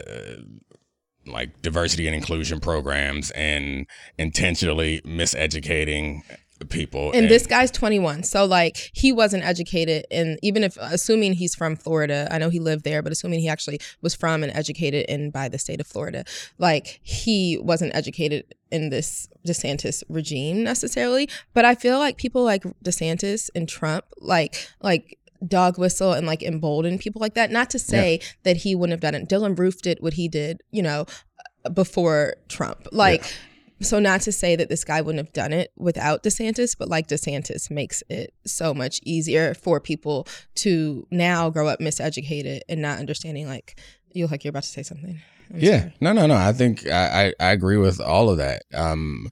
like diversity and inclusion programs and intentionally miseducating people. And, and, this guy's 21. So like he wasn't educated and even if assuming he's from Florida, I know he lived there, but assuming he actually was from and educated in by the state of Florida, like he wasn't educated in this DeSantis regime necessarily, but I feel like people like DeSantis and Trump like like dog whistle and like embolden people like that. Not to say yeah. that he wouldn't have done it. Dylann Roof did what he did, you know, before Trump. Like, yeah. So not to say that this guy wouldn't have done it without DeSantis, but like DeSantis makes it so much easier for people to now grow up miseducated and not understanding. Like, you look like you're about to say something. I'm yeah, sorry. no, no, no. I think I, I, I agree with all of that. Um,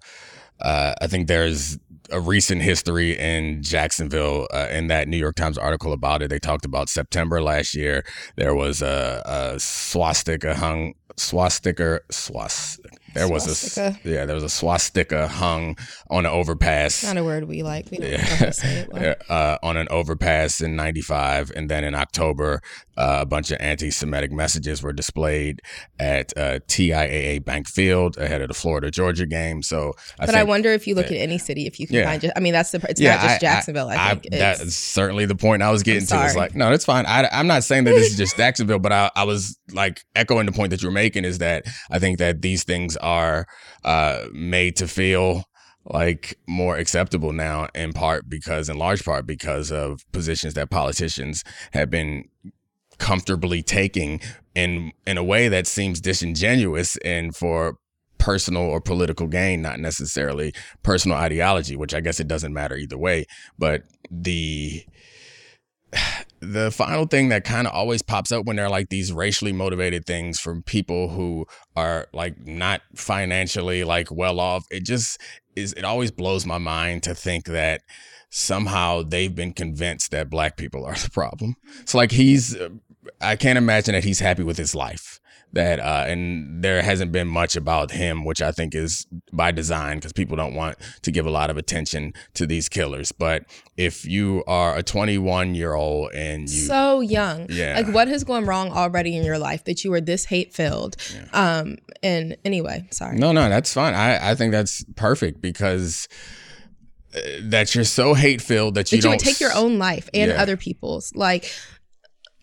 uh, I think there's a recent history in Jacksonville. Uh, in that New York Times article about it, they talked about September last year. There was a, a swastika hung swastika swastika there swastika. was a yeah, there was a swastika hung on an overpass. Not a word we like. We don't yeah. say it well. uh, on an overpass in '95, and then in October, uh, a bunch of anti-Semitic messages were displayed at uh, TIAA Bank Field ahead of the Florida Georgia game. So, I but I wonder if you look that, at any city, if you can yeah. find just. I mean, that's the. It's yeah, not just Jacksonville. I, I, I think that's certainly the point I was getting to. It's like no, it's fine. I, am not saying that this is just Jacksonville, but I, I was like echoing the point that you're making is that I think that these things are uh, made to feel like more acceptable now in part because in large part because of positions that politicians have been comfortably taking in in a way that seems disingenuous and for personal or political gain not necessarily personal ideology which i guess it doesn't matter either way. But the the final thing that kind of always pops up when there are like these racially motivated things from people who are like not financially like well off it just is it always blows my mind to think that somehow they've been convinced that black people are the problem. So like he's uh, i can't imagine that he's happy with his life that uh, and there hasn't been much about him which i think is by design because people don't want to give a lot of attention to these killers. But if you are a 21 year old and you so young. Yeah. Like what has gone wrong already in your life that you were this hate filled yeah. um and anyway sorry. No no that's fine. I i think that's perfect because uh, that you're so hate filled that you that you would take your own life and yeah. other people's. Like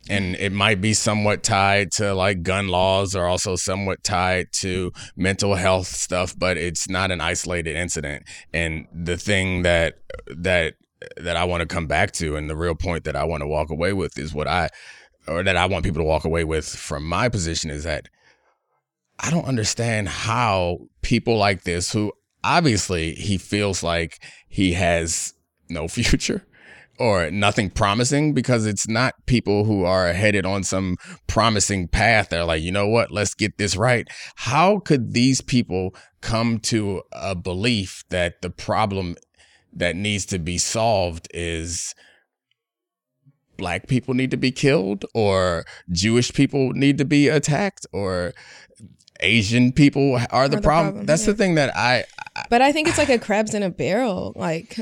and it might be somewhat tied to like gun laws or also somewhat tied to mental health stuff but it's not an isolated incident. And the thing that that that I want to come back to and the real point that I want to walk away with is what I or that I want people to walk away with from my position is that I don't understand how people like this who obviously he feels like he has no future or nothing promising because it's not people who are headed on some promising path. They're like, you know what? Let's get this right. How could these people come to a belief that the problem that needs to be solved is black people need to be killed or Jewish people need to be attacked or Asian people are the, the problem. problem. That's yeah. the thing that I, I, But I think it's like a crabs in a barrel. Like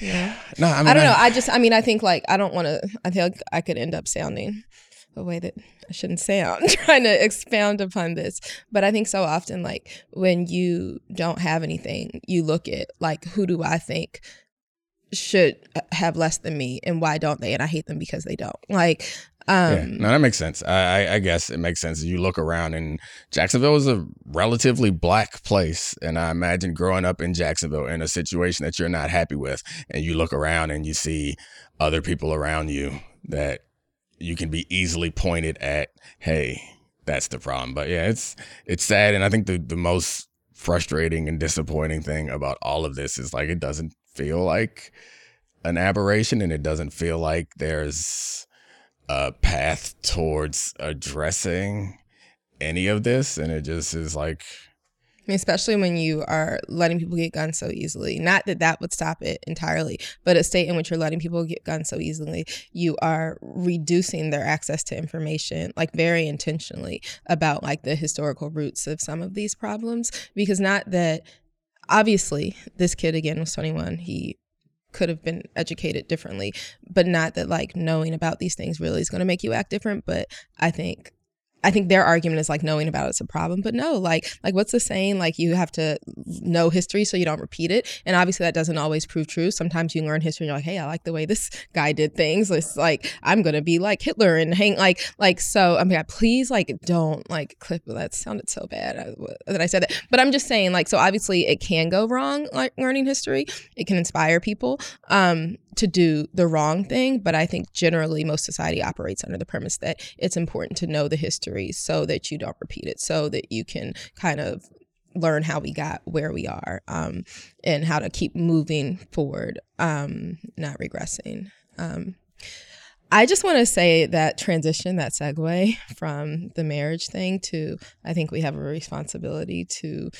yeah. No, I, mean, I don't know. I, I just I mean I think like I don't want to I think I could end up sounding a way that I shouldn't sound trying to expound upon this. But I think so often like when you don't have anything, you look at like who do I think should uh, have less than me and why don't they and i hate them because they don't like um yeah, no that makes sense. I, I guess it makes sense you look around and jacksonville is a relatively black place and i imagine growing up in jacksonville in a situation that you're not happy with and you look around and you see other people around you that you can be easily pointed at hey that's the problem. But yeah it's it's sad and i think the the most frustrating and disappointing thing about all of this is like it doesn't feel like an aberration and it doesn't feel like there's a path towards addressing any of this and it just is like especially when you are letting people get guns so easily. Not that that would stop it entirely, but a state in which you're letting people get guns so easily, you are reducing their access to information, like very intentionally, about like the historical roots of some of these problems. Because not that obviously this kid again was 21 he could have been educated differently but not that like knowing about these things really is going to make you act different but i think I think their argument is like knowing about it's a problem, but no, like like what's the saying? Like you have to know history so you don't repeat it, and obviously that doesn't always prove true. Sometimes you learn history and you're like, hey, I like the way this guy did things. It's like I'm gonna be like Hitler and hang like like so. I mean, please like don't like clip. That sounded so bad uh, that I said that, but I'm just saying like so. Obviously, it can go wrong. Like learning history, it can inspire people. Um, to do the wrong thing, but I think generally most society operates under the premise that it's important to know the history so that you don't repeat it, so that you can kind of learn how we got where we are um, and how to keep moving forward, um, not regressing. Um, I just want to say that transition, that segue from the marriage thing to I think we have a responsibility to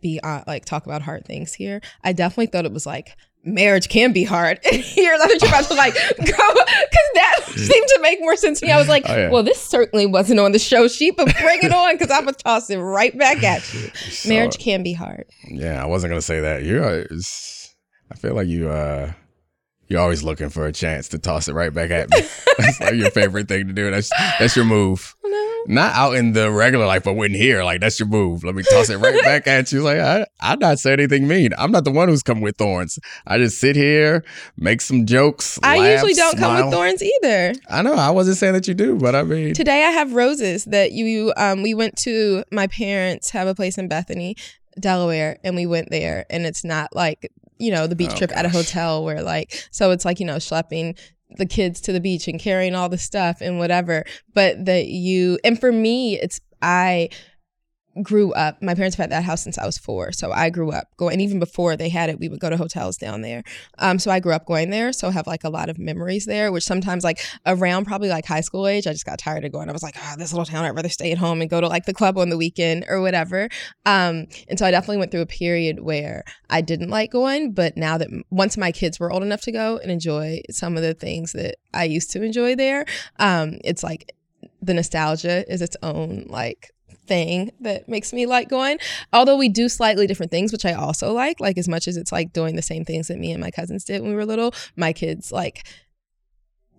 be uh, like talk about hard things here. I definitely thought it was like marriage can be hard. And here, I thought you about to like go because that seemed to make more sense to me. I was like, oh, yeah. well, this certainly wasn't on the show sheet, but bring it on because I'm gonna toss it right back at you. So, marriage can be hard. Yeah, I wasn't gonna say that. You, I feel like you. uh you're always looking for a chance to toss it right back at me. that's like your favorite thing to do. That's that's your move. Not out in the regular life, but when here, like that's your move. Let me toss it right back at you. Like I, I'm not saying anything mean. I'm not the one who's come with thorns. I just sit here, make some jokes. I laugh, usually don't smile. come with thorns either. I know. I wasn't saying that you do, but I mean, today I have roses that you. Um, we went to my parents have a place in Bethany, Delaware, and we went there, and it's not like you know the beach oh, trip gosh. at a hotel where like so it's like you know schlepping the kids to the beach and carrying all the stuff and whatever but that you and for me it's i grew up my parents have had that house since i was four so i grew up going and even before they had it we would go to hotels down there. Um, so i grew up going there so have like a lot of memories there which sometimes like around probably like high school age i just got tired of going. I was like oh this little town i'd rather stay at home and go to like the club on the weekend or whatever. Um, and so i definitely went through a period where i didn't like going but now that once my kids were old enough to go and enjoy some of the things that i used to enjoy there um, it's like the nostalgia is its own like thing that makes me like going. Although we do slightly different things, which I also like. Like as much as it's like doing the same things that me and my cousins did when we were little, my kids like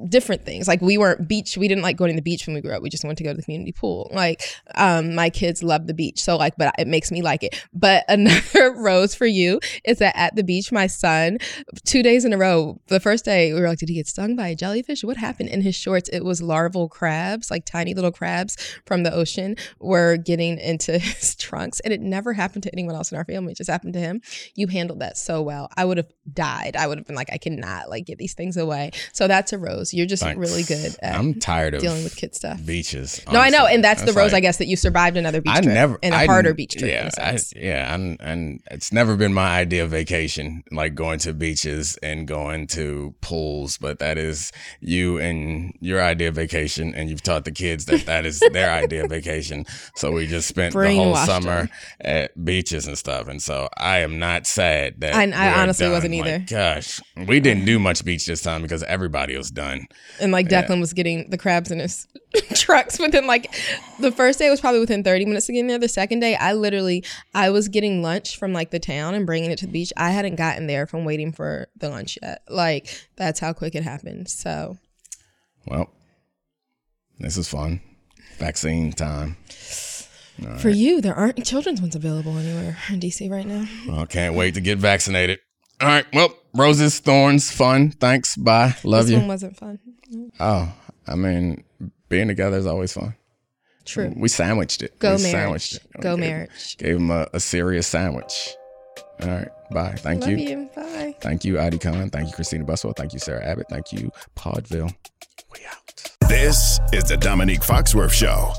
different things. Like we weren't beach. We didn't like going to the beach when we grew up. We just wanted to go to the community pool. Like um, my kids love the beach. So like, but it makes me like it. But another rose for you is that at the beach, my son, two days in a row, the first day we were like, did he get stung by a jellyfish? What happened in his shorts? It was larval crabs, like tiny little crabs from the ocean were getting into his trunks. And it never happened to anyone else in our family. It just happened to him. You handled that so well. I would have died. I would have been like, I cannot like get these things away. So that's a rose. You're just Thanks. really good I'm tired of dealing with kid stuff. Beaches. Honestly. No, I know, and that's, that's the rose, like, I guess, that you survived another beach I trip never, and a I, harder beach trip. Yeah, I, yeah, and and it's never been my idea of vacation, like going to beaches and going to pools. But that is you and your idea of vacation, and you've taught the kids that that is their idea of vacation. So we just spent the whole summer them. at beaches and stuff, and so I am not sad that I, I honestly done. wasn't either. Like, gosh, we didn't do much beach this time because everybody was done. And like Declan yeah. was getting the crabs in his trucks within like the first day was probably within 30 minutes of getting there. The second day, I literally I was getting lunch from like the town and bringing it to the beach. I hadn't gotten there from waiting for the lunch yet. Like that's how quick it happened. So, well, this is fun. Vaccine time. For you, there aren't children's ones available anywhere in DC right now. Well, can't wait to get vaccinated. All right. Well, roses, thorns, fun. Thanks. Bye. Love this you. One wasn't fun. Oh, I mean, being together is always fun. True. We sandwiched it. Go we marriage. Sandwiched it. Go gave, marriage. Gave him a, a, serious sandwich. All right. Bye. Thank Love you. you. Bye. Thank you, Adi Khan. Thank you, Christina Buswell. Thank you, Sarah Abbott. Thank you, Podville. We out. This is the Domonique Foxworth Show.